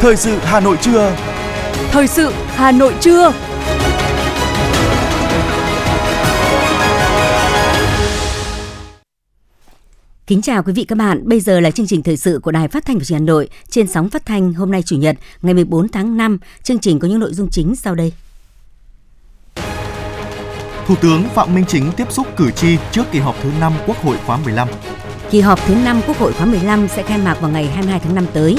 Thời sự Hà Nội trưa. Thời sự Hà Nội trưa. Kính chào quý vị các bạn, bây giờ là chương trình thời sự của Đài Phát thanh và Truyền hình Hà Nội trên sóng phát thanh hôm nay Chủ nhật ngày 14 tháng 5. Chương trình có những nội dung chính sau đây. Thủ tướng Phạm Minh Chính tiếp xúc cử tri trước kỳ họp thứ 5 Quốc hội khóa 15. Kỳ họp thứ 5 Quốc hội khóa 15 sẽ khai mạc vào ngày 22 tháng 5 tới.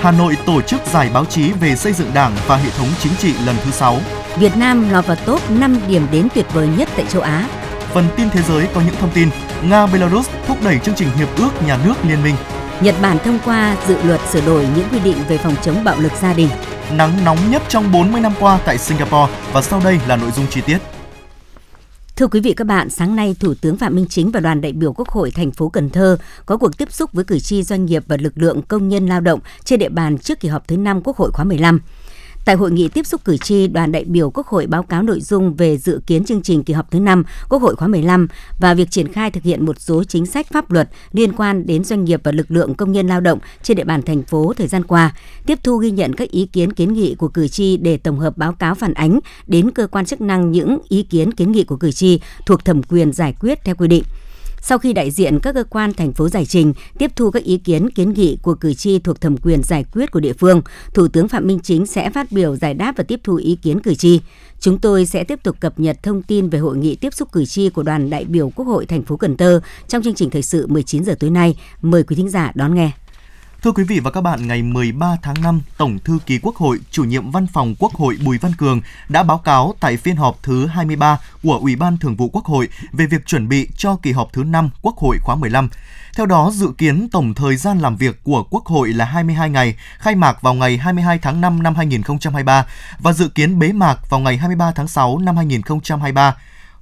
Hà Nội tổ chức giải báo chí về xây dựng Đảng và hệ thống chính trị lần thứ 6. Việt Nam lọt vào top 5 điểm đến tuyệt vời nhất tại châu Á. Phần tin thế giới có những thông tin Nga Belarus thúc đẩy chương trình hiệp ước nhà nước liên minh. Nhật Bản thông qua dự luật sửa đổi những quy định về phòng chống bạo lực gia đình. Nắng nóng nhất trong 40 năm qua tại Singapore và sau đây là nội dung chi tiết. Thưa quý vị các bạn, sáng nay Thủ tướng Phạm Minh Chính và đoàn đại biểu Quốc hội thành phố Cần Thơ có cuộc tiếp xúc với cử tri doanh nghiệp và lực lượng công nhân lao động trên địa bàn trước kỳ họp thứ 5 Quốc hội khóa 15. Tại hội nghị tiếp xúc cử tri, đoàn đại biểu Quốc hội báo cáo nội dung về dự kiến chương trình kỳ họp thứ 5 Quốc hội khóa 15 và việc triển khai thực hiện một số chính sách pháp luật liên quan đến doanh nghiệp và lực lượng công nhân lao động trên địa bàn thành phố thời gian qua, tiếp thu ghi nhận các ý kiến kiến nghị của cử tri để tổng hợp báo cáo phản ánh đến cơ quan chức năng những ý kiến kiến nghị của cử tri thuộc thẩm quyền giải quyết theo quy định. Sau khi đại diện các cơ quan thành phố giải trình, tiếp thu các ý kiến kiến nghị của cử tri thuộc thẩm quyền giải quyết của địa phương, Thủ tướng Phạm Minh Chính sẽ phát biểu giải đáp và tiếp thu ý kiến cử tri. Chúng tôi sẽ tiếp tục cập nhật thông tin về hội nghị tiếp xúc cử tri của đoàn đại biểu Quốc hội thành phố Cần Thơ trong chương trình thời sự 19 giờ tối nay. Mời quý thính giả đón nghe. Thưa quý vị và các bạn, ngày 13 tháng 5, Tổng thư ký Quốc hội, chủ nhiệm Văn phòng Quốc hội Bùi Văn Cường đã báo cáo tại phiên họp thứ 23 của Ủy ban Thường vụ Quốc hội về việc chuẩn bị cho kỳ họp thứ 5 Quốc hội khóa 15. Theo đó, dự kiến tổng thời gian làm việc của Quốc hội là 22 ngày, khai mạc vào ngày 22 tháng 5 năm 2023 và dự kiến bế mạc vào ngày 23 tháng 6 năm 2023.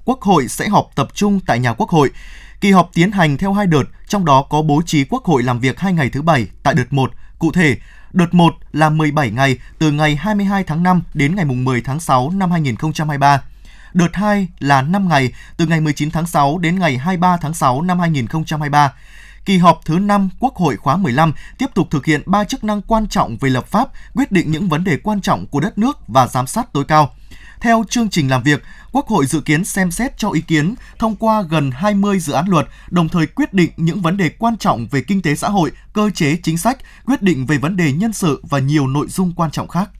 Quốc hội sẽ họp tập trung tại nhà Quốc hội. Kỳ họp tiến hành theo hai đợt, trong đó có bố trí Quốc hội làm việc hai ngày thứ Bảy tại đợt 1. Cụ thể, đợt 1 là 17 ngày từ ngày 22 tháng 5 đến ngày 10 tháng 6 năm 2023. Đợt 2 là 5 ngày từ ngày 19 tháng 6 đến ngày 23 tháng 6 năm 2023. Kỳ họp thứ 5 Quốc hội khóa 15 tiếp tục thực hiện ba chức năng quan trọng về lập pháp, quyết định những vấn đề quan trọng của đất nước và giám sát tối cao. Theo chương trình làm việc, Quốc hội dự kiến xem xét cho ý kiến thông qua gần 20 dự án luật, đồng thời quyết định những vấn đề quan trọng về kinh tế xã hội, cơ chế chính sách, quyết định về vấn đề nhân sự và nhiều nội dung quan trọng khác.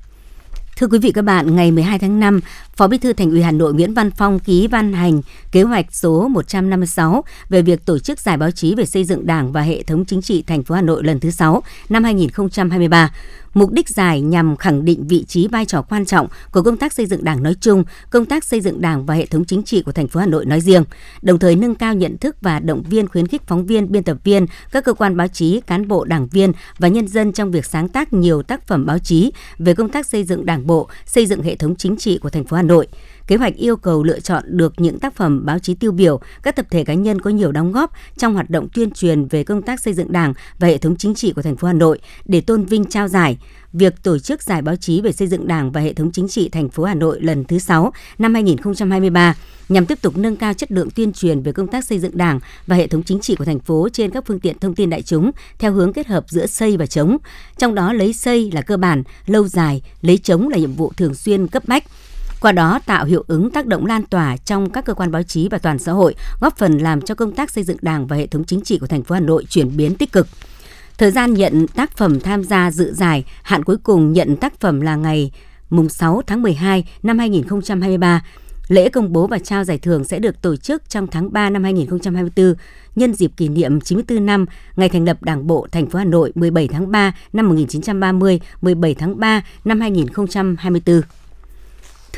Thưa quý vị các bạn, ngày 12 tháng 5, Phó Bí thư Thành ủy Hà Nội Nguyễn Văn Phong ký ban hành kế hoạch số 156 về việc tổ chức giải báo chí về xây dựng Đảng và hệ thống chính trị thành phố Hà Nội lần thứ 6 năm 2023. Mục đích giải nhằm khẳng định vị trí vai trò quan trọng của công tác xây dựng Đảng nói chung, công tác xây dựng Đảng và hệ thống chính trị của thành phố Hà Nội nói riêng, đồng thời nâng cao nhận thức và động viên khuyến khích phóng viên, biên tập viên, các cơ quan báo chí, cán bộ, đảng viên và nhân dân trong việc sáng tác nhiều tác phẩm báo chí về công tác xây dựng Đảng bộ, xây dựng hệ thống chính trị của thành phố Hà Nội. Kế hoạch yêu cầu lựa chọn được những tác phẩm báo chí tiêu biểu, các tập thể cá nhân có nhiều đóng góp trong hoạt động tuyên truyền về công tác xây dựng Đảng và hệ thống chính trị của thành phố Hà Nội để tôn vinh trao giải. Việc tổ chức giải báo chí về xây dựng Đảng và hệ thống chính trị thành phố Hà Nội lần thứ 6 năm 2023 nhằm tiếp tục nâng cao chất lượng tuyên truyền về công tác xây dựng Đảng và hệ thống chính trị của thành phố trên các phương tiện thông tin đại chúng theo hướng kết hợp giữa xây và chống. Trong đó lấy xây là cơ bản, lâu dài, lấy chống là nhiệm vụ thường xuyên cấp bách qua đó tạo hiệu ứng tác động lan tỏa trong các cơ quan báo chí và toàn xã hội, góp phần làm cho công tác xây dựng Đảng và hệ thống chính trị của thành phố Hà Nội chuyển biến tích cực. Thời gian nhận tác phẩm tham gia dự giải, hạn cuối cùng nhận tác phẩm là ngày mùng 6 tháng 12 năm 2023. Lễ công bố và trao giải thưởng sẽ được tổ chức trong tháng 3 năm 2024 nhân dịp kỷ niệm 94 năm ngày thành lập Đảng bộ thành phố Hà Nội 17 tháng 3 năm 1930, 17 tháng 3 năm 2024.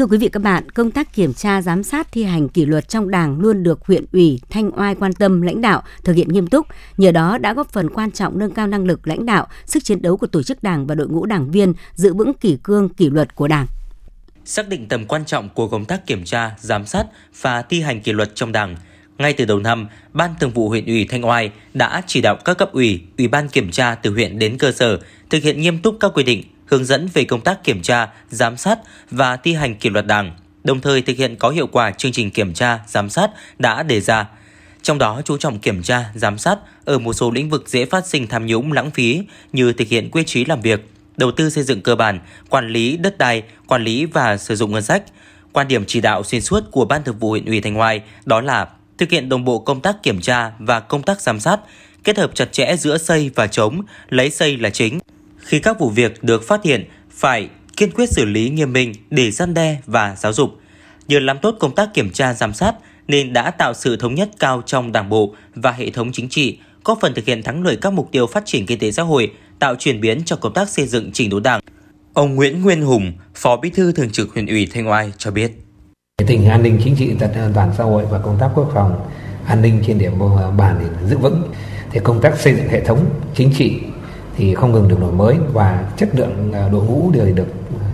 Thưa quý vị các bạn, công tác kiểm tra giám sát thi hành kỷ luật trong Đảng luôn được huyện ủy Thanh Oai quan tâm lãnh đạo thực hiện nghiêm túc, nhờ đó đã góp phần quan trọng nâng cao năng lực lãnh đạo, sức chiến đấu của tổ chức Đảng và đội ngũ đảng viên, giữ vững kỷ cương kỷ luật của Đảng. Xác định tầm quan trọng của công tác kiểm tra, giám sát và thi hành kỷ luật trong Đảng, ngay từ đầu năm, Ban Thường vụ huyện ủy Thanh Oai đã chỉ đạo các cấp ủy, ủy ban kiểm tra từ huyện đến cơ sở thực hiện nghiêm túc các quy định hướng dẫn về công tác kiểm tra, giám sát và thi hành kỷ luật đảng, đồng thời thực hiện có hiệu quả chương trình kiểm tra, giám sát đã đề ra. Trong đó chú trọng kiểm tra, giám sát ở một số lĩnh vực dễ phát sinh tham nhũng lãng phí như thực hiện quy chế làm việc, đầu tư xây dựng cơ bản, quản lý đất đai, quản lý và sử dụng ngân sách. Quan điểm chỉ đạo xuyên suốt của Ban Thường vụ huyện ủy Thanh Hoài đó là thực hiện đồng bộ công tác kiểm tra và công tác giám sát, kết hợp chặt chẽ giữa xây và chống, lấy xây là chính. Khi các vụ việc được phát hiện, phải kiên quyết xử lý nghiêm minh để gian đe và giáo dục. Nhờ làm tốt công tác kiểm tra giám sát nên đã tạo sự thống nhất cao trong Đảng bộ và hệ thống chính trị, góp phần thực hiện thắng lợi các mục tiêu phát triển kinh tế xã hội, tạo chuyển biến cho công tác xây dựng chỉnh đốn Đảng. Ông Nguyễn Nguyên Hùng, Phó Bí thư Thường trực huyện ủy Thanh Oai cho biết. Tình an ninh chính trị, trật an toàn xã hội và công tác quốc phòng an ninh trên địa bàn thì giữ vững. Thì công tác xây dựng hệ thống chính trị thì không ngừng được đổi mới và chất lượng à, đội ngũ đều được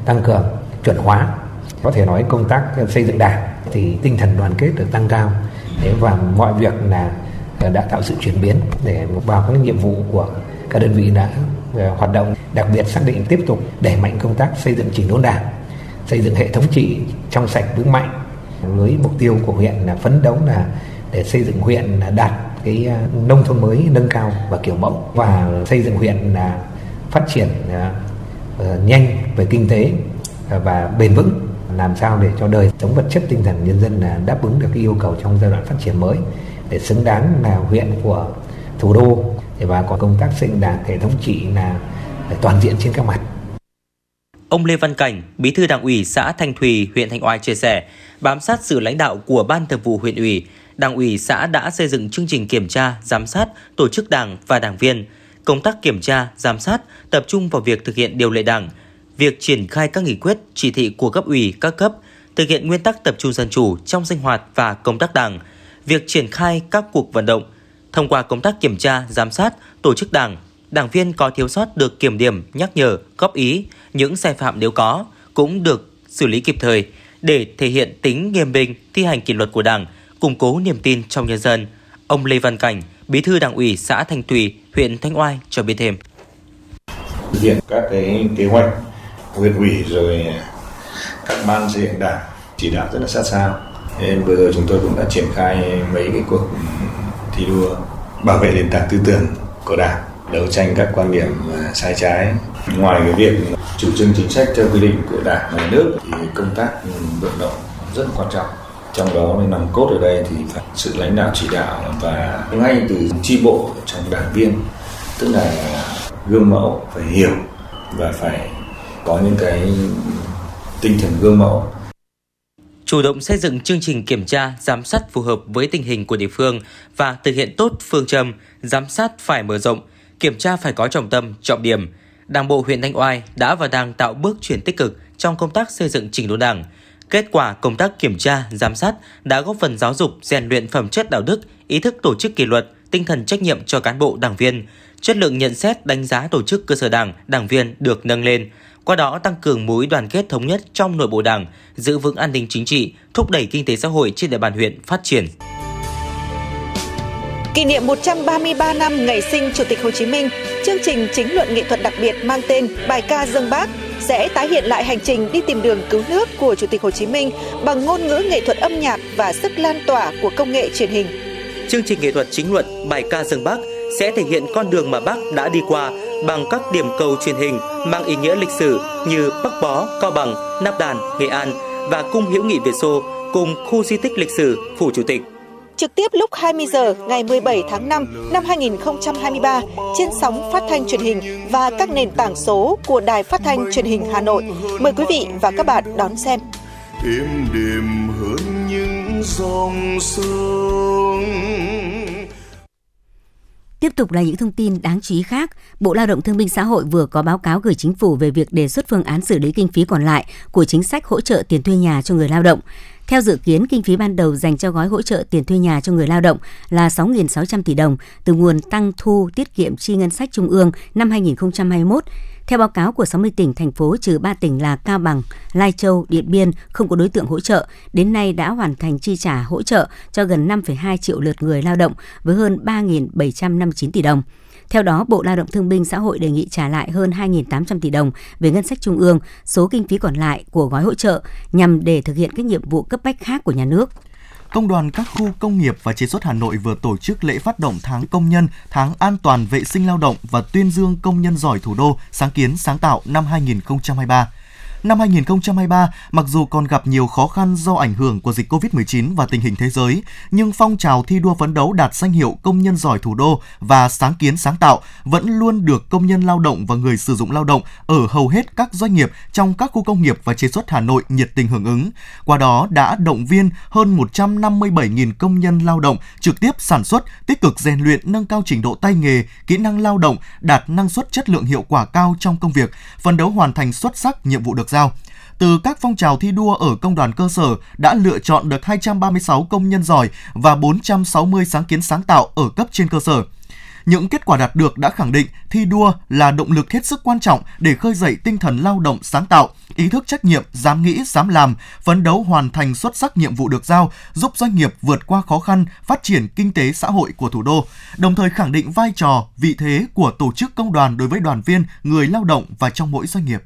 tăng cường, chuẩn hóa. Có thể nói công tác xây dựng đảng thì tinh thần đoàn kết được tăng cao. Và mọi việc là à, đã tạo sự chuyển biến để vào các nhiệm vụ của các đơn vị đã à, hoạt động. Đặc biệt xác định tiếp tục đẩy mạnh công tác xây dựng chỉnh đốn đảng xây dựng hệ thống trị trong sạch vững mạnh. Với mục tiêu của huyện là phấn đấu là để xây dựng huyện đạt cái à, nông thôn mới nâng cao và kiểu mẫu và xây dựng huyện là phát triển à, ờ, nhanh về kinh tế à, và bền vững làm sao để cho đời sống vật chất tinh thần nhân dân là đáp ứng được cái yêu cầu trong giai đoạn phát triển mới để xứng đáng là huyện của thủ đô và có công tác xây đảng hệ thống trị là toàn diện trên các mặt. Ông Lê Văn Cảnh, Bí thư Đảng ủy xã Thanh Thùy, huyện Thanh Oai chia sẻ, bám sát sự lãnh đạo của Ban Thường vụ huyện ủy, Đảng ủy xã đã xây dựng chương trình kiểm tra, giám sát, tổ chức đảng và đảng viên. Công tác kiểm tra, giám sát tập trung vào việc thực hiện điều lệ đảng, việc triển khai các nghị quyết, chỉ thị của cấp ủy các cấp, thực hiện nguyên tắc tập trung dân chủ trong sinh hoạt và công tác đảng, việc triển khai các cuộc vận động. Thông qua công tác kiểm tra, giám sát, tổ chức đảng, đảng viên có thiếu sót được kiểm điểm, nhắc nhở, góp ý, những sai phạm nếu có cũng được xử lý kịp thời để thể hiện tính nghiêm minh thi hành kỷ luật của Đảng, củng cố niềm tin trong nhân dân. Ông Lê Văn Cảnh, Bí thư Đảng ủy xã Thanh Tùy, huyện Thanh Oai cho biết thêm. Thực hiện các cái kế hoạch huyện ủy rồi các ban xây dựng đảng chỉ đạo rất là sát sao. Nên vừa rồi chúng tôi cũng đã triển khai mấy cái cuộc thi đua bảo vệ nền tảng tư tưởng của đảng đấu tranh các quan điểm à, sai trái ngoài cái việc chủ trương chính sách theo quy định của đảng và nhà nước thì công tác ừ, vận động rất quan trọng trong đó nằm cốt ở đây thì phải sự lãnh đạo chỉ đạo và ngay từ chi bộ trong đảng viên tức là gương mẫu phải hiểu và phải có những cái tinh thần gương mẫu chủ động xây dựng chương trình kiểm tra, giám sát phù hợp với tình hình của địa phương và thực hiện tốt phương châm giám sát phải mở rộng, kiểm tra phải có trọng tâm, trọng điểm. Đảng bộ huyện Thanh Oai đã và đang tạo bước chuyển tích cực trong công tác xây dựng chỉnh đốn Đảng. Kết quả công tác kiểm tra, giám sát đã góp phần giáo dục, rèn luyện phẩm chất đạo đức, ý thức tổ chức kỷ luật, tinh thần trách nhiệm cho cán bộ đảng viên. Chất lượng nhận xét đánh giá tổ chức cơ sở đảng, đảng viên được nâng lên, qua đó tăng cường mối đoàn kết thống nhất trong nội bộ đảng, giữ vững an ninh chính trị, thúc đẩy kinh tế xã hội trên địa bàn huyện phát triển. Kỷ niệm 133 năm ngày sinh Chủ tịch Hồ Chí Minh, chương trình chính luận nghệ thuật đặc biệt mang tên Bài ca dân bác sẽ tái hiện lại hành trình đi tìm đường cứu nước của Chủ tịch Hồ Chí Minh bằng ngôn ngữ nghệ thuật âm nhạc và sức lan tỏa của công nghệ truyền hình. Chương trình nghệ thuật chính luận Bài ca dân bắc sẽ thể hiện con đường mà bắc đã đi qua bằng các điểm cầu truyền hình mang ý nghĩa lịch sử như Bắc Bó, Cao Bằng, Nắp Đàn, Nghệ An và Cung Hữu nghị Việt Xô cùng khu di tích lịch sử Phủ Chủ tịch trực tiếp lúc 20 giờ ngày 17 tháng 5 năm 2023 trên sóng phát thanh truyền hình và các nền tảng số của Đài Phát thanh Truyền hình Hà Nội. Mời quý vị và các bạn đón xem. Êm đềm hơn những dòng sông Tiếp tục là những thông tin đáng chú ý khác. Bộ Lao động Thương binh Xã hội vừa có báo cáo gửi chính phủ về việc đề xuất phương án xử lý kinh phí còn lại của chính sách hỗ trợ tiền thuê nhà cho người lao động. Theo dự kiến, kinh phí ban đầu dành cho gói hỗ trợ tiền thuê nhà cho người lao động là 6.600 tỷ đồng từ nguồn tăng thu tiết kiệm chi ngân sách trung ương năm 2021. Theo báo cáo của 60 tỉnh, thành phố trừ 3 tỉnh là Cao Bằng, Lai Châu, Điện Biên không có đối tượng hỗ trợ, đến nay đã hoàn thành chi trả hỗ trợ cho gần 5,2 triệu lượt người lao động với hơn 3.759 tỷ đồng. Theo đó, Bộ Lao động Thương binh Xã hội đề nghị trả lại hơn 2.800 tỷ đồng về ngân sách trung ương, số kinh phí còn lại của gói hỗ trợ nhằm để thực hiện các nhiệm vụ cấp bách khác của nhà nước. Công đoàn các khu công nghiệp và chế xuất Hà Nội vừa tổ chức lễ phát động tháng công nhân, tháng an toàn vệ sinh lao động và tuyên dương công nhân giỏi thủ đô, sáng kiến sáng tạo năm 2023. Năm 2023, mặc dù còn gặp nhiều khó khăn do ảnh hưởng của dịch COVID-19 và tình hình thế giới, nhưng phong trào thi đua phấn đấu đạt danh hiệu công nhân giỏi thủ đô và sáng kiến sáng tạo vẫn luôn được công nhân lao động và người sử dụng lao động ở hầu hết các doanh nghiệp trong các khu công nghiệp và chế xuất Hà Nội nhiệt tình hưởng ứng. Qua đó đã động viên hơn 157.000 công nhân lao động trực tiếp sản xuất, tích cực rèn luyện nâng cao trình độ tay nghề, kỹ năng lao động, đạt năng suất chất lượng hiệu quả cao trong công việc, phấn đấu hoàn thành xuất sắc nhiệm vụ được được giao. Từ các phong trào thi đua ở công đoàn cơ sở đã lựa chọn được 236 công nhân giỏi và 460 sáng kiến sáng tạo ở cấp trên cơ sở. Những kết quả đạt được đã khẳng định thi đua là động lực hết sức quan trọng để khơi dậy tinh thần lao động sáng tạo, ý thức trách nhiệm, dám nghĩ, dám làm, phấn đấu hoàn thành xuất sắc nhiệm vụ được giao, giúp doanh nghiệp vượt qua khó khăn, phát triển kinh tế xã hội của thủ đô, đồng thời khẳng định vai trò, vị thế của tổ chức công đoàn đối với đoàn viên, người lao động và trong mỗi doanh nghiệp.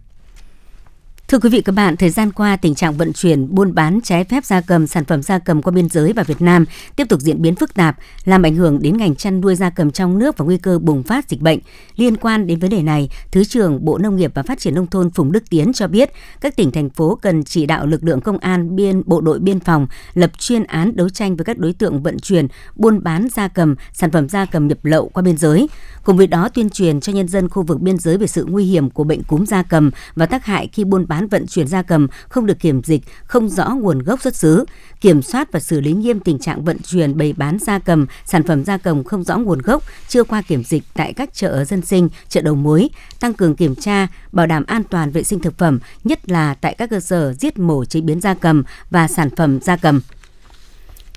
Thưa quý vị các bạn, thời gian qua tình trạng vận chuyển, buôn bán trái phép gia cầm, sản phẩm gia cầm qua biên giới vào Việt Nam tiếp tục diễn biến phức tạp, làm ảnh hưởng đến ngành chăn nuôi gia cầm trong nước và nguy cơ bùng phát dịch bệnh. Liên quan đến vấn đề này, Thứ trưởng Bộ Nông nghiệp và Phát triển nông thôn Phùng Đức Tiến cho biết, các tỉnh thành phố cần chỉ đạo lực lượng công an, biên bộ đội biên phòng lập chuyên án đấu tranh với các đối tượng vận chuyển, buôn bán gia cầm, sản phẩm gia cầm nhập lậu qua biên giới. Cùng với đó tuyên truyền cho nhân dân khu vực biên giới về sự nguy hiểm của bệnh cúm gia cầm và tác hại khi buôn bán vận chuyển gia cầm không được kiểm dịch, không rõ nguồn gốc xuất xứ, kiểm soát và xử lý nghiêm tình trạng vận chuyển bày bán gia cầm, sản phẩm gia cầm không rõ nguồn gốc, chưa qua kiểm dịch tại các chợ dân sinh, chợ đầu mối, tăng cường kiểm tra, bảo đảm an toàn vệ sinh thực phẩm, nhất là tại các cơ sở giết mổ chế biến gia cầm và sản phẩm gia cầm.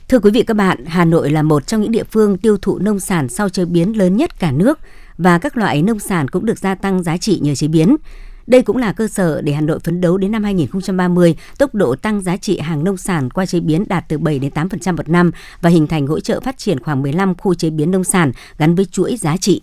Thưa quý vị các bạn, Hà Nội là một trong những địa phương tiêu thụ nông sản sau chế biến lớn nhất cả nước và các loại nông sản cũng được gia tăng giá trị nhờ chế biến. Đây cũng là cơ sở để Hà Nội phấn đấu đến năm 2030, tốc độ tăng giá trị hàng nông sản qua chế biến đạt từ 7 đến 8% một năm và hình thành hỗ trợ phát triển khoảng 15 khu chế biến nông sản gắn với chuỗi giá trị.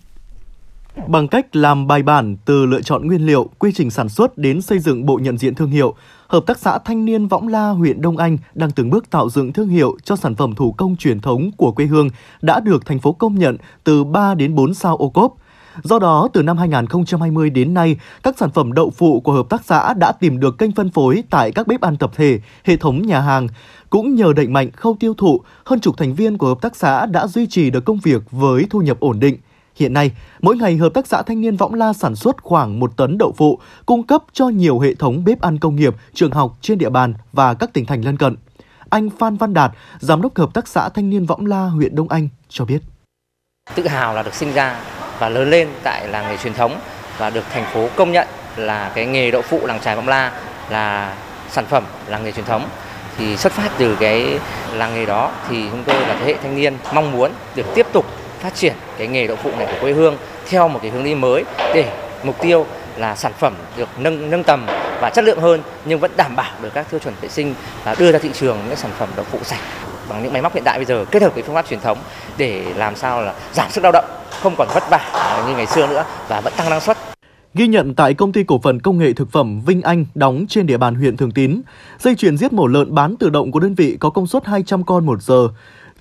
Bằng cách làm bài bản từ lựa chọn nguyên liệu, quy trình sản xuất đến xây dựng bộ nhận diện thương hiệu, Hợp tác xã Thanh niên Võng La, huyện Đông Anh đang từng bước tạo dựng thương hiệu cho sản phẩm thủ công truyền thống của quê hương đã được thành phố công nhận từ 3 đến 4 sao ô cốp. Do đó, từ năm 2020 đến nay, các sản phẩm đậu phụ của hợp tác xã đã tìm được kênh phân phối tại các bếp ăn tập thể, hệ thống nhà hàng. Cũng nhờ đẩy mạnh khâu tiêu thụ, hơn chục thành viên của hợp tác xã đã duy trì được công việc với thu nhập ổn định. Hiện nay, mỗi ngày Hợp tác xã Thanh niên Võng La sản xuất khoảng một tấn đậu phụ, cung cấp cho nhiều hệ thống bếp ăn công nghiệp, trường học trên địa bàn và các tỉnh thành lân cận. Anh Phan Văn Đạt, Giám đốc Hợp tác xã Thanh niên Võng La, huyện Đông Anh cho biết. Tự hào là được sinh ra và lớn lên tại làng nghề truyền thống và được thành phố công nhận là cái nghề đậu phụ làng trài Võng La là sản phẩm làng nghề truyền thống. Thì xuất phát từ cái làng nghề đó thì chúng tôi là thế hệ thanh niên mong muốn được tiếp tục phát triển cái nghề đậu phụ này của quê hương theo một cái hướng đi mới để mục tiêu là sản phẩm được nâng nâng tầm và chất lượng hơn nhưng vẫn đảm bảo được các tiêu chuẩn vệ sinh và đưa ra thị trường những sản phẩm đậu phụ sạch bằng những máy móc hiện đại bây giờ kết hợp với phương pháp truyền thống để làm sao là giảm sức lao động không còn vất vả như ngày xưa nữa và vẫn tăng năng suất Ghi nhận tại công ty cổ phần công nghệ thực phẩm Vinh Anh đóng trên địa bàn huyện Thường Tín, dây chuyền giết mổ lợn bán tự động của đơn vị có công suất 200 con một giờ.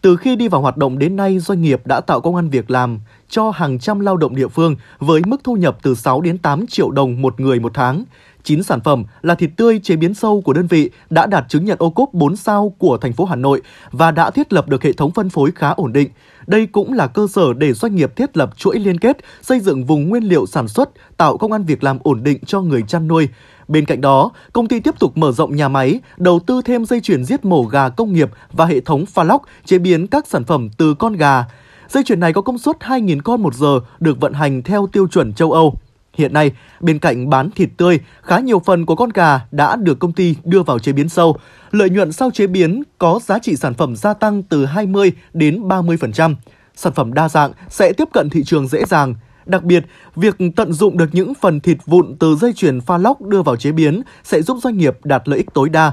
Từ khi đi vào hoạt động đến nay, doanh nghiệp đã tạo công an việc làm cho hàng trăm lao động địa phương với mức thu nhập từ 6 đến 8 triệu đồng một người một tháng. 9 sản phẩm là thịt tươi chế biến sâu của đơn vị đã đạt chứng nhận ô cốp 4 sao của thành phố Hà Nội và đã thiết lập được hệ thống phân phối khá ổn định. Đây cũng là cơ sở để doanh nghiệp thiết lập chuỗi liên kết, xây dựng vùng nguyên liệu sản xuất, tạo công an việc làm ổn định cho người chăn nuôi. Bên cạnh đó, công ty tiếp tục mở rộng nhà máy, đầu tư thêm dây chuyền giết mổ gà công nghiệp và hệ thống pha lóc chế biến các sản phẩm từ con gà. Dây chuyền này có công suất 2.000 con một giờ, được vận hành theo tiêu chuẩn châu Âu. Hiện nay, bên cạnh bán thịt tươi, khá nhiều phần của con gà đã được công ty đưa vào chế biến sâu. Lợi nhuận sau chế biến có giá trị sản phẩm gia tăng từ 20 đến 30%. Sản phẩm đa dạng sẽ tiếp cận thị trường dễ dàng. Đặc biệt, việc tận dụng được những phần thịt vụn từ dây chuyền pha lóc đưa vào chế biến sẽ giúp doanh nghiệp đạt lợi ích tối đa.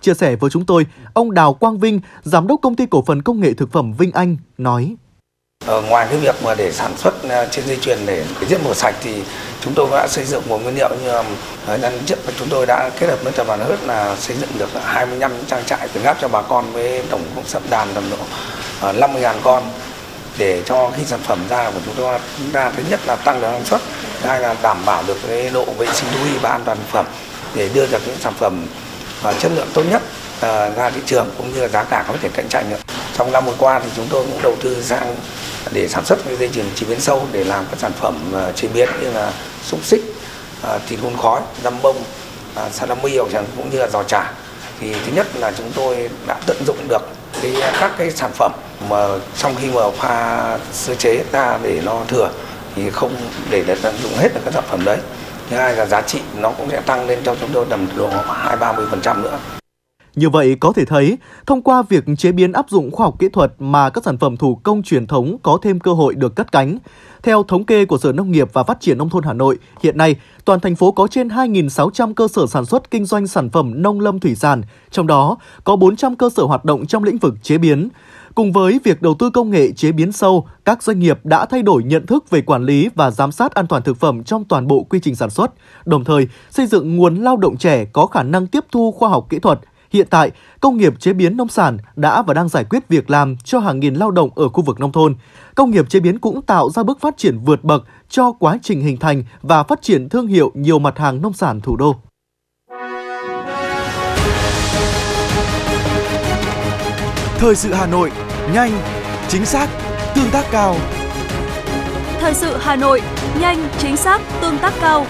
Chia sẻ với chúng tôi, ông Đào Quang Vinh, giám đốc công ty cổ phần công nghệ thực phẩm Vinh Anh nói: Ờ, ngoài cái việc mà để sản xuất ờ, trên dây chuyền để giết mổ sạch thì chúng tôi đã xây dựng một nguyên liệu như ờ, nhân trước chúng tôi đã kết hợp với tập đoàn Hớt là xây dựng được 25 trang trại tuyển gáp cho bà con với tổng cộng sắp đàn tầm độ ờ, 50.000 con để cho khi sản phẩm ra của chúng tôi ra thứ nhất là tăng được năng suất hai là đảm bảo được cái độ vệ sinh thú y và an toàn thực phẩm để đưa ra những sản phẩm và chất lượng tốt nhất ra thị trường cũng như là giá cả có thể cạnh tranh được. Trong năm vừa qua thì chúng tôi cũng đầu tư sang để sản xuất dây chuyền chế biến sâu để làm các sản phẩm ờ, chế biến như là xúc xích, ờ, thịt hun khói, dăm bông, ờ, salami cũng như là giò chả. Thì thứ nhất là chúng tôi đã tận dụng được cái các cái sản phẩm mà trong khi mà pha sơ chế ra để nó thừa thì không để để tận dụng hết được các sản phẩm đấy thứ hai là giá trị nó cũng sẽ tăng lên cho chúng tôi tầm độ hai ba mươi phần trăm nữa như vậy có thể thấy, thông qua việc chế biến áp dụng khoa học kỹ thuật mà các sản phẩm thủ công truyền thống có thêm cơ hội được cất cánh. Theo thống kê của Sở Nông nghiệp và Phát triển Nông thôn Hà Nội, hiện nay toàn thành phố có trên 2.600 cơ sở sản xuất kinh doanh sản phẩm nông lâm thủy sản, trong đó có 400 cơ sở hoạt động trong lĩnh vực chế biến. Cùng với việc đầu tư công nghệ chế biến sâu, các doanh nghiệp đã thay đổi nhận thức về quản lý và giám sát an toàn thực phẩm trong toàn bộ quy trình sản xuất, đồng thời xây dựng nguồn lao động trẻ có khả năng tiếp thu khoa học kỹ thuật. Hiện tại, công nghiệp chế biến nông sản đã và đang giải quyết việc làm cho hàng nghìn lao động ở khu vực nông thôn. Công nghiệp chế biến cũng tạo ra bước phát triển vượt bậc cho quá trình hình thành và phát triển thương hiệu nhiều mặt hàng nông sản thủ đô. Thời sự Hà Nội, nhanh, chính xác, tương tác cao. Thời sự Hà Nội, nhanh, chính xác, tương tác cao.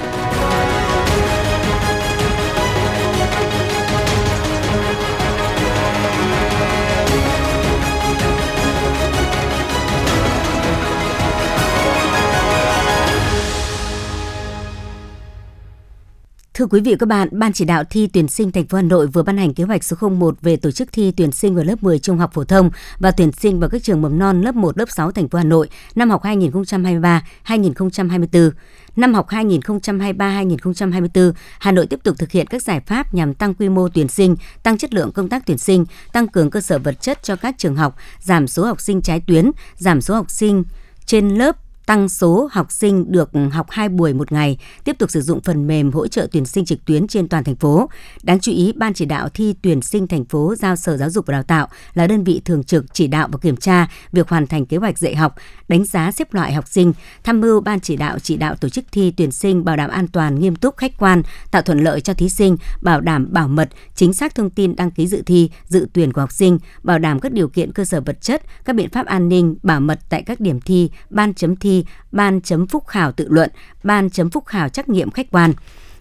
Thưa quý vị và các bạn, Ban chỉ đạo thi tuyển sinh thành phố Hà Nội vừa ban hành kế hoạch số 01 về tổ chức thi tuyển sinh vào lớp 10 trung học phổ thông và tuyển sinh vào các trường mầm non lớp 1, lớp 6 thành phố Hà Nội năm học 2023-2024. Năm học 2023-2024, Hà Nội tiếp tục thực hiện các giải pháp nhằm tăng quy mô tuyển sinh, tăng chất lượng công tác tuyển sinh, tăng cường cơ sở vật chất cho các trường học, giảm số học sinh trái tuyến, giảm số học sinh trên lớp tăng số học sinh được học 2 buổi một ngày, tiếp tục sử dụng phần mềm hỗ trợ tuyển sinh trực tuyến trên toàn thành phố. Đáng chú ý, Ban chỉ đạo thi tuyển sinh thành phố giao Sở Giáo dục và Đào tạo là đơn vị thường trực chỉ đạo và kiểm tra việc hoàn thành kế hoạch dạy học, đánh giá xếp loại học sinh, tham mưu Ban chỉ đạo chỉ đạo tổ chức thi tuyển sinh bảo đảm an toàn, nghiêm túc, khách quan, tạo thuận lợi cho thí sinh, bảo đảm bảo mật, chính xác thông tin đăng ký dự thi, dự tuyển của học sinh, bảo đảm các điều kiện cơ sở vật chất, các biện pháp an ninh, bảo mật tại các điểm thi, ban chấm thi, ban chấm phúc khảo tự luận, ban chấm phúc khảo trắc nghiệm khách quan.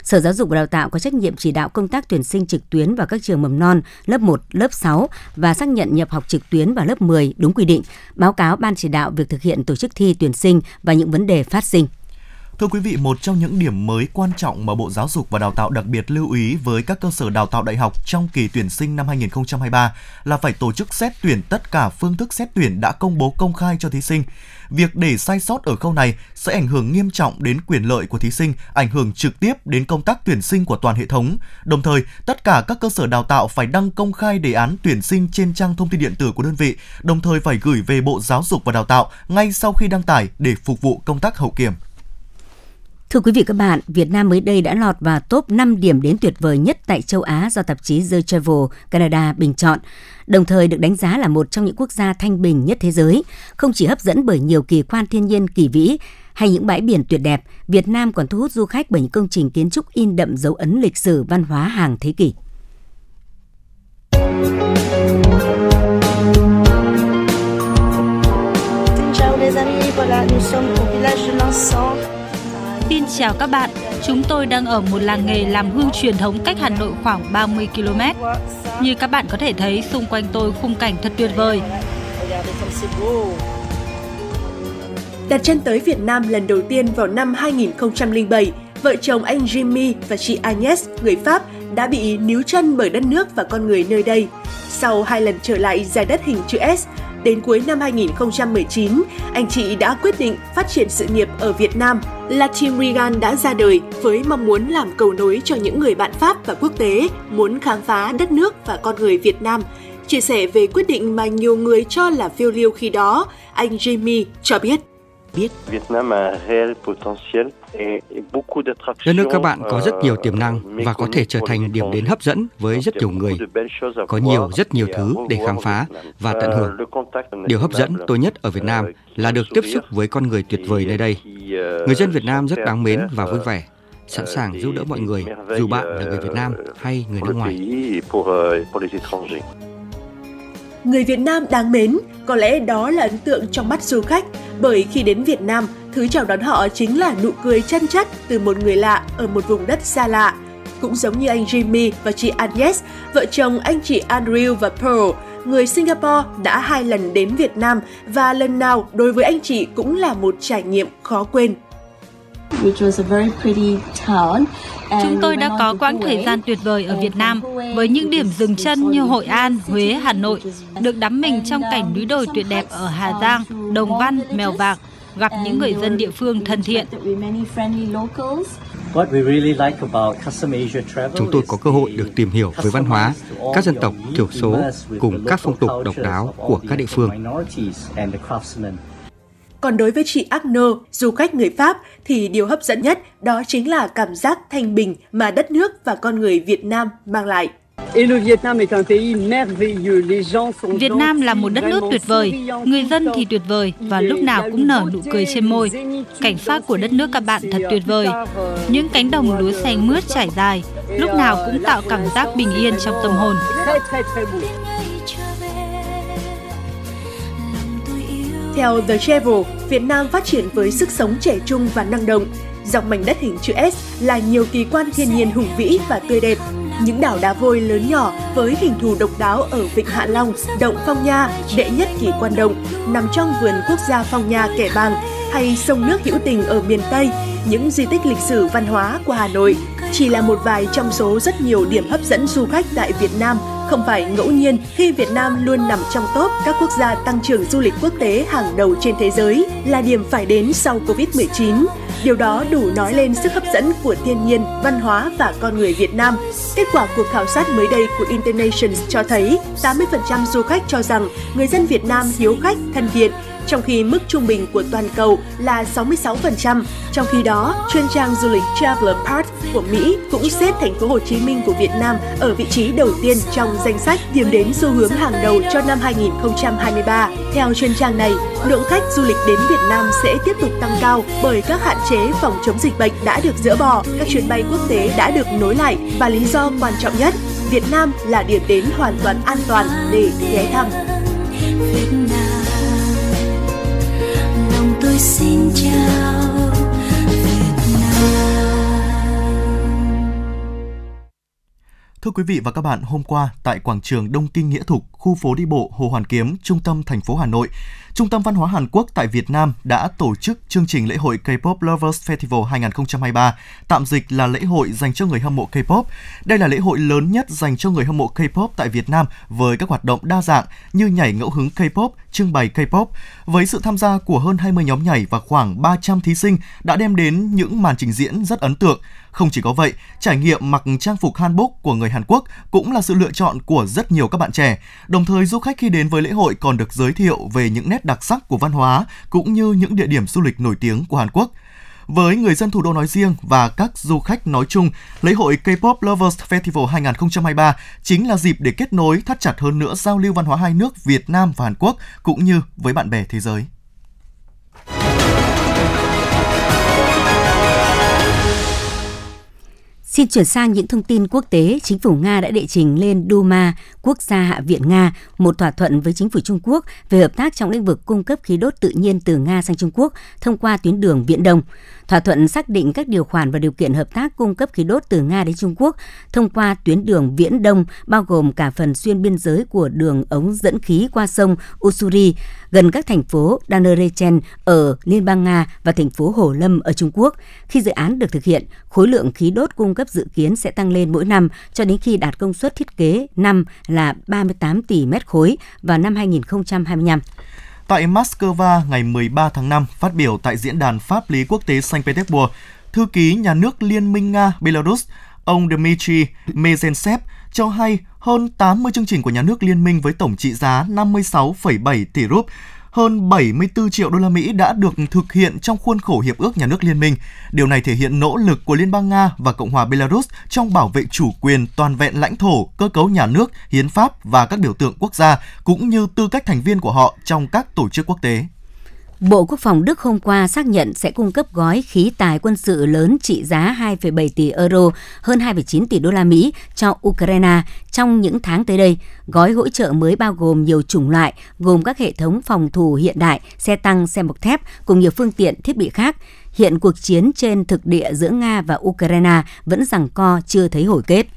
Sở Giáo dục và Đào tạo có trách nhiệm chỉ đạo công tác tuyển sinh trực tuyến vào các trường mầm non lớp 1, lớp 6 và xác nhận nhập học trực tuyến vào lớp 10 đúng quy định, báo cáo ban chỉ đạo việc thực hiện tổ chức thi tuyển sinh và những vấn đề phát sinh. Thưa quý vị, một trong những điểm mới quan trọng mà Bộ Giáo dục và Đào tạo đặc biệt lưu ý với các cơ sở đào tạo đại học trong kỳ tuyển sinh năm 2023 là phải tổ chức xét tuyển tất cả phương thức xét tuyển đã công bố công khai cho thí sinh. Việc để sai sót ở khâu này sẽ ảnh hưởng nghiêm trọng đến quyền lợi của thí sinh, ảnh hưởng trực tiếp đến công tác tuyển sinh của toàn hệ thống. Đồng thời, tất cả các cơ sở đào tạo phải đăng công khai đề án tuyển sinh trên trang thông tin điện tử của đơn vị, đồng thời phải gửi về Bộ Giáo dục và Đào tạo ngay sau khi đăng tải để phục vụ công tác hậu kiểm. Thưa quý vị các bạn, Việt Nam mới đây đã lọt vào top 5 điểm đến tuyệt vời nhất tại châu Á do tạp chí The Travel Canada bình chọn, đồng thời được đánh giá là một trong những quốc gia thanh bình nhất thế giới. Không chỉ hấp dẫn bởi nhiều kỳ quan thiên nhiên kỳ vĩ hay những bãi biển tuyệt đẹp, Việt Nam còn thu hút du khách bởi những công trình kiến trúc in đậm dấu ấn lịch sử văn hóa hàng thế kỷ. Xin chào les amis, voilà, nous sommes au village de Xin chào các bạn, chúng tôi đang ở một làng nghề làm hương truyền thống cách Hà Nội khoảng 30 km. Như các bạn có thể thấy, xung quanh tôi khung cảnh thật tuyệt vời. Đặt chân tới Việt Nam lần đầu tiên vào năm 2007, vợ chồng anh Jimmy và chị Agnes, người Pháp, đã bị níu chân bởi đất nước và con người nơi đây. Sau hai lần trở lại giải đất hình chữ S, Đến cuối năm 2019, anh chị đã quyết định phát triển sự nghiệp ở Việt Nam. La Team Regan đã ra đời với mong muốn làm cầu nối cho những người bạn Pháp và quốc tế muốn khám phá đất nước và con người Việt Nam Chia sẻ về quyết định mà nhiều người cho là phiêu lưu khi đó, anh Jamie cho biết. Biết Đất nước các bạn có rất nhiều tiềm năng và có thể trở thành điểm đến hấp dẫn với rất nhiều người. Có nhiều, rất nhiều thứ để khám phá và tận hưởng. Điều hấp dẫn tôi nhất ở Việt Nam là được tiếp xúc với con người tuyệt vời nơi đây. Người dân Việt Nam rất đáng mến và vui vẻ sẵn sàng giúp đỡ mọi người, dù bạn là người Việt Nam hay người nước ngoài. Người Việt Nam đáng mến, có lẽ đó là ấn tượng trong mắt du khách, bởi khi đến Việt Nam, thứ chào đón họ chính là nụ cười chân chất từ một người lạ ở một vùng đất xa lạ. Cũng giống như anh Jimmy và chị Agnes, vợ chồng anh chị Andrew và Pearl, người Singapore đã hai lần đến Việt Nam và lần nào đối với anh chị cũng là một trải nghiệm khó quên. Chúng tôi đã có quãng thời gian tuyệt vời ở Việt Nam với những điểm dừng chân như Hội An, Huế, Hà Nội, được đắm mình trong cảnh núi đồi tuyệt đẹp ở Hà Giang, Đồng Văn, Mèo Vạc, gặp những người dân địa phương thân thiện. Chúng tôi có cơ hội được tìm hiểu về văn hóa, các dân tộc thiểu số cùng các phong tục độc đáo của các địa phương. Còn đối với chị Agno, du khách người Pháp, thì điều hấp dẫn nhất đó chính là cảm giác thanh bình mà đất nước và con người Việt Nam mang lại. Việt Nam là một đất nước tuyệt vời, người dân thì tuyệt vời và lúc nào cũng nở nụ cười trên môi. Cảnh sát của đất nước các bạn thật tuyệt vời. Những cánh đồng lúa xanh mướt trải dài, lúc nào cũng tạo cảm giác bình yên trong tâm hồn. Theo The Travel, Việt Nam phát triển với sức sống trẻ trung và năng động. Dọc mảnh đất hình chữ S là nhiều kỳ quan thiên nhiên hùng vĩ và tươi đẹp. Những đảo đá vôi lớn nhỏ với hình thù độc đáo ở Vịnh Hạ Long, Động Phong Nha, đệ nhất kỳ quan động, nằm trong vườn quốc gia Phong Nha Kẻ Bàng, hay sông nước hữu tình ở miền Tây, những di tích lịch sử văn hóa của Hà Nội chỉ là một vài trong số rất nhiều điểm hấp dẫn du khách tại Việt Nam không phải ngẫu nhiên khi Việt Nam luôn nằm trong top các quốc gia tăng trưởng du lịch quốc tế hàng đầu trên thế giới, là điểm phải đến sau Covid-19. Điều đó đủ nói lên sức hấp dẫn của thiên nhiên, văn hóa và con người Việt Nam. Kết quả cuộc khảo sát mới đây của Internations cho thấy 80% du khách cho rằng người dân Việt Nam hiếu khách, thân thiện, trong khi mức trung bình của toàn cầu là 66%. Trong khi đó, chuyên trang du lịch Traveler Park của Mỹ cũng xếp thành phố Hồ Chí Minh của Việt Nam ở vị trí đầu tiên trong danh sách điểm đến xu hướng hàng đầu cho năm 2023. Theo chuyên trang này, lượng khách du lịch đến Việt Nam sẽ tiếp tục tăng cao bởi các hạn chế phòng chống dịch bệnh đã được dỡ bỏ, các chuyến bay quốc tế đã được nối lại và lý do quan trọng nhất, Việt Nam là điểm đến hoàn toàn an toàn để ghé thăm. Thưa quý vị và các bạn, hôm qua tại quảng trường Đông Kinh Nghĩa Thục, khu phố đi bộ Hồ Hoàn Kiếm, trung tâm thành phố Hà Nội, Trung tâm Văn hóa Hàn Quốc tại Việt Nam đã tổ chức chương trình lễ hội K-pop Lovers Festival 2023, tạm dịch là lễ hội dành cho người hâm mộ K-pop. Đây là lễ hội lớn nhất dành cho người hâm mộ K-pop tại Việt Nam với các hoạt động đa dạng như nhảy ngẫu hứng K-pop, trưng bày K-pop. Với sự tham gia của hơn 20 nhóm nhảy và khoảng 300 thí sinh đã đem đến những màn trình diễn rất ấn tượng. Không chỉ có vậy, trải nghiệm mặc trang phục hanbok của người Hàn Quốc cũng là sự lựa chọn của rất nhiều các bạn trẻ. Đồng thời du khách khi đến với lễ hội còn được giới thiệu về những nét đặc sắc của văn hóa cũng như những địa điểm du lịch nổi tiếng của Hàn Quốc. Với người dân thủ đô nói riêng và các du khách nói chung, lễ hội K-pop Lovers Festival 2023 chính là dịp để kết nối, thắt chặt hơn nữa giao lưu văn hóa hai nước Việt Nam và Hàn Quốc cũng như với bạn bè thế giới. Xin chuyển sang những thông tin quốc tế, chính phủ Nga đã đệ trình lên Duma, Quốc gia Hạ viện Nga, một thỏa thuận với chính phủ Trung Quốc về hợp tác trong lĩnh vực cung cấp khí đốt tự nhiên từ Nga sang Trung Quốc thông qua tuyến đường Viễn Đông. Thỏa thuận xác định các điều khoản và điều kiện hợp tác cung cấp khí đốt từ Nga đến Trung Quốc thông qua tuyến đường Viễn Đông, bao gồm cả phần xuyên biên giới của đường ống dẫn khí qua sông Usuri, gần các thành phố Danerechen ở Liên bang Nga và thành phố Hồ Lâm ở Trung Quốc. Khi dự án được thực hiện, khối lượng khí đốt cung cấp dự kiến sẽ tăng lên mỗi năm cho đến khi đạt công suất thiết kế năm là 38 tỷ mét khối vào năm 2025. Tại Moscow ngày 13 tháng 5, phát biểu tại Diễn đàn Pháp lý quốc tế Saint Petersburg, thư ký nhà nước Liên minh Nga-Belarus, ông Dmitry Mezensev cho hay hơn 80 chương trình của nhà nước liên minh với tổng trị giá 56,7 tỷ rúp hơn 74 triệu đô la Mỹ đã được thực hiện trong khuôn khổ hiệp ước nhà nước liên minh. Điều này thể hiện nỗ lực của Liên bang Nga và Cộng hòa Belarus trong bảo vệ chủ quyền toàn vẹn lãnh thổ, cơ cấu nhà nước, hiến pháp và các biểu tượng quốc gia cũng như tư cách thành viên của họ trong các tổ chức quốc tế. Bộ Quốc phòng Đức hôm qua xác nhận sẽ cung cấp gói khí tài quân sự lớn trị giá 2,7 tỷ euro, hơn 2,9 tỷ đô la Mỹ cho Ukraine trong những tháng tới đây. Gói hỗ trợ mới bao gồm nhiều chủng loại, gồm các hệ thống phòng thủ hiện đại, xe tăng, xe bọc thép cùng nhiều phương tiện thiết bị khác. Hiện cuộc chiến trên thực địa giữa Nga và Ukraine vẫn rằng co chưa thấy hồi kết.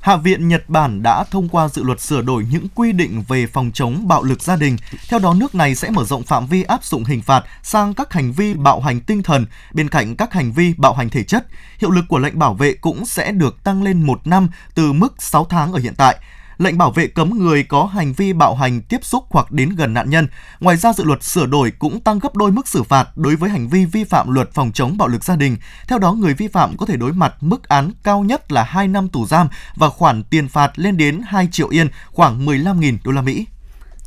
Hạ viện Nhật Bản đã thông qua dự luật sửa đổi những quy định về phòng chống bạo lực gia đình. Theo đó, nước này sẽ mở rộng phạm vi áp dụng hình phạt sang các hành vi bạo hành tinh thần bên cạnh các hành vi bạo hành thể chất. Hiệu lực của lệnh bảo vệ cũng sẽ được tăng lên một năm từ mức 6 tháng ở hiện tại lệnh bảo vệ cấm người có hành vi bạo hành tiếp xúc hoặc đến gần nạn nhân. Ngoài ra, dự luật sửa đổi cũng tăng gấp đôi mức xử phạt đối với hành vi vi phạm luật phòng chống bạo lực gia đình. Theo đó, người vi phạm có thể đối mặt mức án cao nhất là 2 năm tù giam và khoản tiền phạt lên đến 2 triệu yên, khoảng 15.000 đô la Mỹ.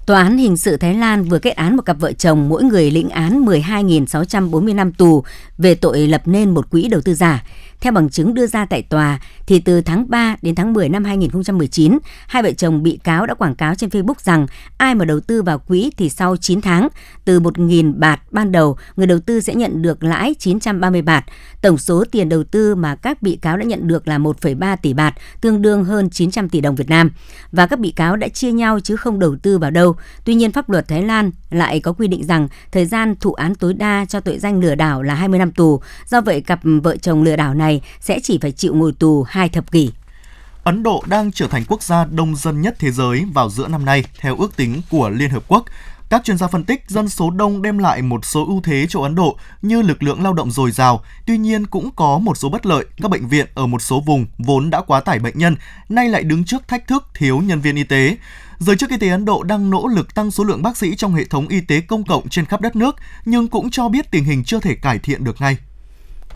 Tòa án hình sự Thái Lan vừa kết án một cặp vợ chồng mỗi người lĩnh án 12.640 năm tù về tội lập nên một quỹ đầu tư giả. Theo bằng chứng đưa ra tại tòa, thì từ tháng 3 đến tháng 10 năm 2019, hai vợ chồng bị cáo đã quảng cáo trên Facebook rằng ai mà đầu tư vào quỹ thì sau 9 tháng, từ 1.000 bạt ban đầu, người đầu tư sẽ nhận được lãi 930 bạt. Tổng số tiền đầu tư mà các bị cáo đã nhận được là 1,3 tỷ bạt, tương đương hơn 900 tỷ đồng Việt Nam. Và các bị cáo đã chia nhau chứ không đầu tư vào đâu. Tuy nhiên, pháp luật Thái Lan lại có quy định rằng thời gian thụ án tối đa cho tội danh lừa đảo là 20 năm tù. Do vậy, cặp vợ chồng lừa đảo này sẽ chỉ phải chịu ngồi tù hai thập kỷ. Ấn Độ đang trở thành quốc gia đông dân nhất thế giới vào giữa năm nay, theo ước tính của Liên Hợp Quốc. Các chuyên gia phân tích dân số đông đem lại một số ưu thế cho Ấn Độ như lực lượng lao động dồi dào, tuy nhiên cũng có một số bất lợi. Các bệnh viện ở một số vùng vốn đã quá tải bệnh nhân, nay lại đứng trước thách thức thiếu nhân viên y tế. Giới chức y tế Ấn Độ đang nỗ lực tăng số lượng bác sĩ trong hệ thống y tế công cộng trên khắp đất nước, nhưng cũng cho biết tình hình chưa thể cải thiện được ngay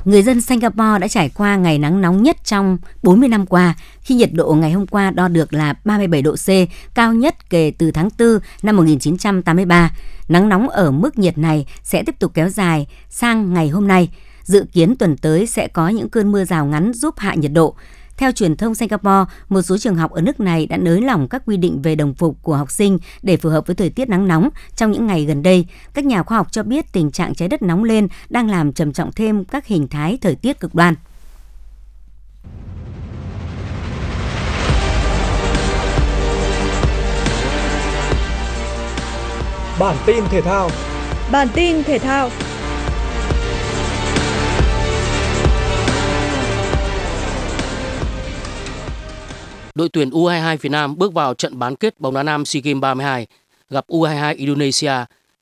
người dân Singapore đã trải qua ngày nắng nóng nhất trong 40 năm qua khi nhiệt độ ngày hôm qua đo được là 37 độ C, cao nhất kể từ tháng 4 năm 1983. Nắng nóng ở mức nhiệt này sẽ tiếp tục kéo dài sang ngày hôm nay. Dự kiến tuần tới sẽ có những cơn mưa rào ngắn giúp hạ nhiệt độ. Theo truyền thông Singapore, một số trường học ở nước này đã nới lỏng các quy định về đồng phục của học sinh để phù hợp với thời tiết nắng nóng trong những ngày gần đây. Các nhà khoa học cho biết tình trạng trái đất nóng lên đang làm trầm trọng thêm các hình thái thời tiết cực đoan. Bản tin thể thao Bản tin thể thao đội tuyển U22 Việt Nam bước vào trận bán kết bóng đá nam SEA Games 32 gặp U22 Indonesia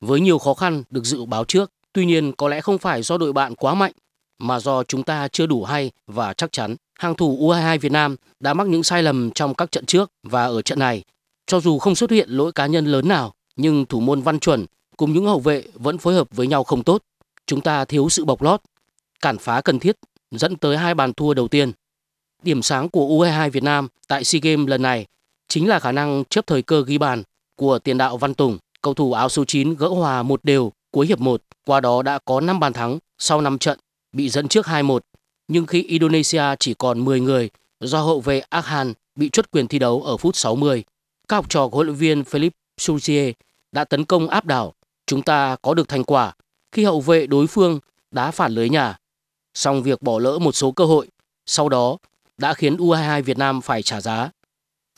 với nhiều khó khăn được dự báo trước. Tuy nhiên có lẽ không phải do đội bạn quá mạnh mà do chúng ta chưa đủ hay và chắc chắn. Hàng thủ U22 Việt Nam đã mắc những sai lầm trong các trận trước và ở trận này. Cho dù không xuất hiện lỗi cá nhân lớn nào, nhưng thủ môn Văn Chuẩn cùng những hậu vệ vẫn phối hợp với nhau không tốt. Chúng ta thiếu sự bộc lót, cản phá cần thiết dẫn tới hai bàn thua đầu tiên. Điểm sáng của U22 Việt Nam tại SEA Games lần này chính là khả năng chấp thời cơ ghi bàn của tiền đạo Văn Tùng, cầu thủ áo số 9 gỡ hòa một đều cuối hiệp 1, qua đó đã có 5 bàn thắng sau 5 trận, bị dẫn trước 2-1. Nhưng khi Indonesia chỉ còn 10 người do hậu vệ Akhan bị truất quyền thi đấu ở phút 60, các học trò của huấn luyện viên Philip Souzier đã tấn công áp đảo. Chúng ta có được thành quả khi hậu vệ đối phương đá phản lưới nhà. Song việc bỏ lỡ một số cơ hội, sau đó đã khiến U22 Việt Nam phải trả giá.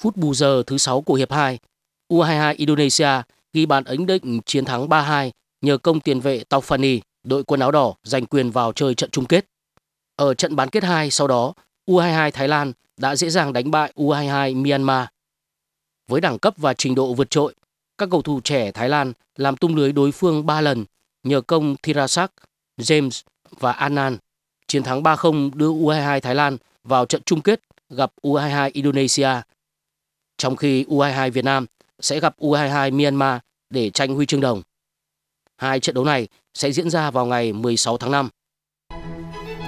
Phút bù giờ thứ 6 của hiệp 2, U22 Indonesia ghi bàn ấn định chiến thắng 3-2 nhờ công tiền vệ Taufani, đội quân áo đỏ giành quyền vào chơi trận chung kết. Ở trận bán kết 2 sau đó, U22 Thái Lan đã dễ dàng đánh bại U22 Myanmar. Với đẳng cấp và trình độ vượt trội, các cầu thủ trẻ Thái Lan làm tung lưới đối phương 3 lần nhờ công Thirasak, James và Anan Chiến thắng 3-0 đưa U22 Thái Lan vào trận chung kết gặp U22 Indonesia. Trong khi U22 Việt Nam sẽ gặp U22 Myanmar để tranh huy chương đồng. Hai trận đấu này sẽ diễn ra vào ngày 16 tháng 5.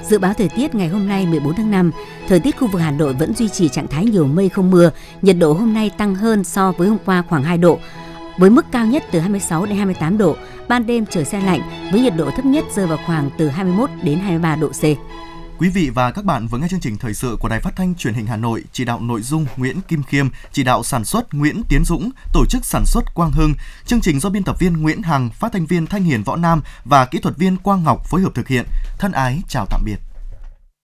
Dự báo thời tiết ngày hôm nay 14 tháng 5, thời tiết khu vực Hà Nội vẫn duy trì trạng thái nhiều mây không mưa, nhiệt độ hôm nay tăng hơn so với hôm qua khoảng 2 độ, với mức cao nhất từ 26 đến 28 độ, ban đêm trời xe lạnh với nhiệt độ thấp nhất rơi vào khoảng từ 21 đến 23 độ C. Quý vị và các bạn vừa nghe chương trình thời sự của Đài Phát thanh Truyền hình Hà Nội, chỉ đạo nội dung Nguyễn Kim Khiêm, chỉ đạo sản xuất Nguyễn Tiến Dũng, tổ chức sản xuất Quang Hưng. Chương trình do biên tập viên Nguyễn Hằng, phát thanh viên Thanh Hiền Võ Nam và kỹ thuật viên Quang Ngọc phối hợp thực hiện. Thân ái chào tạm biệt.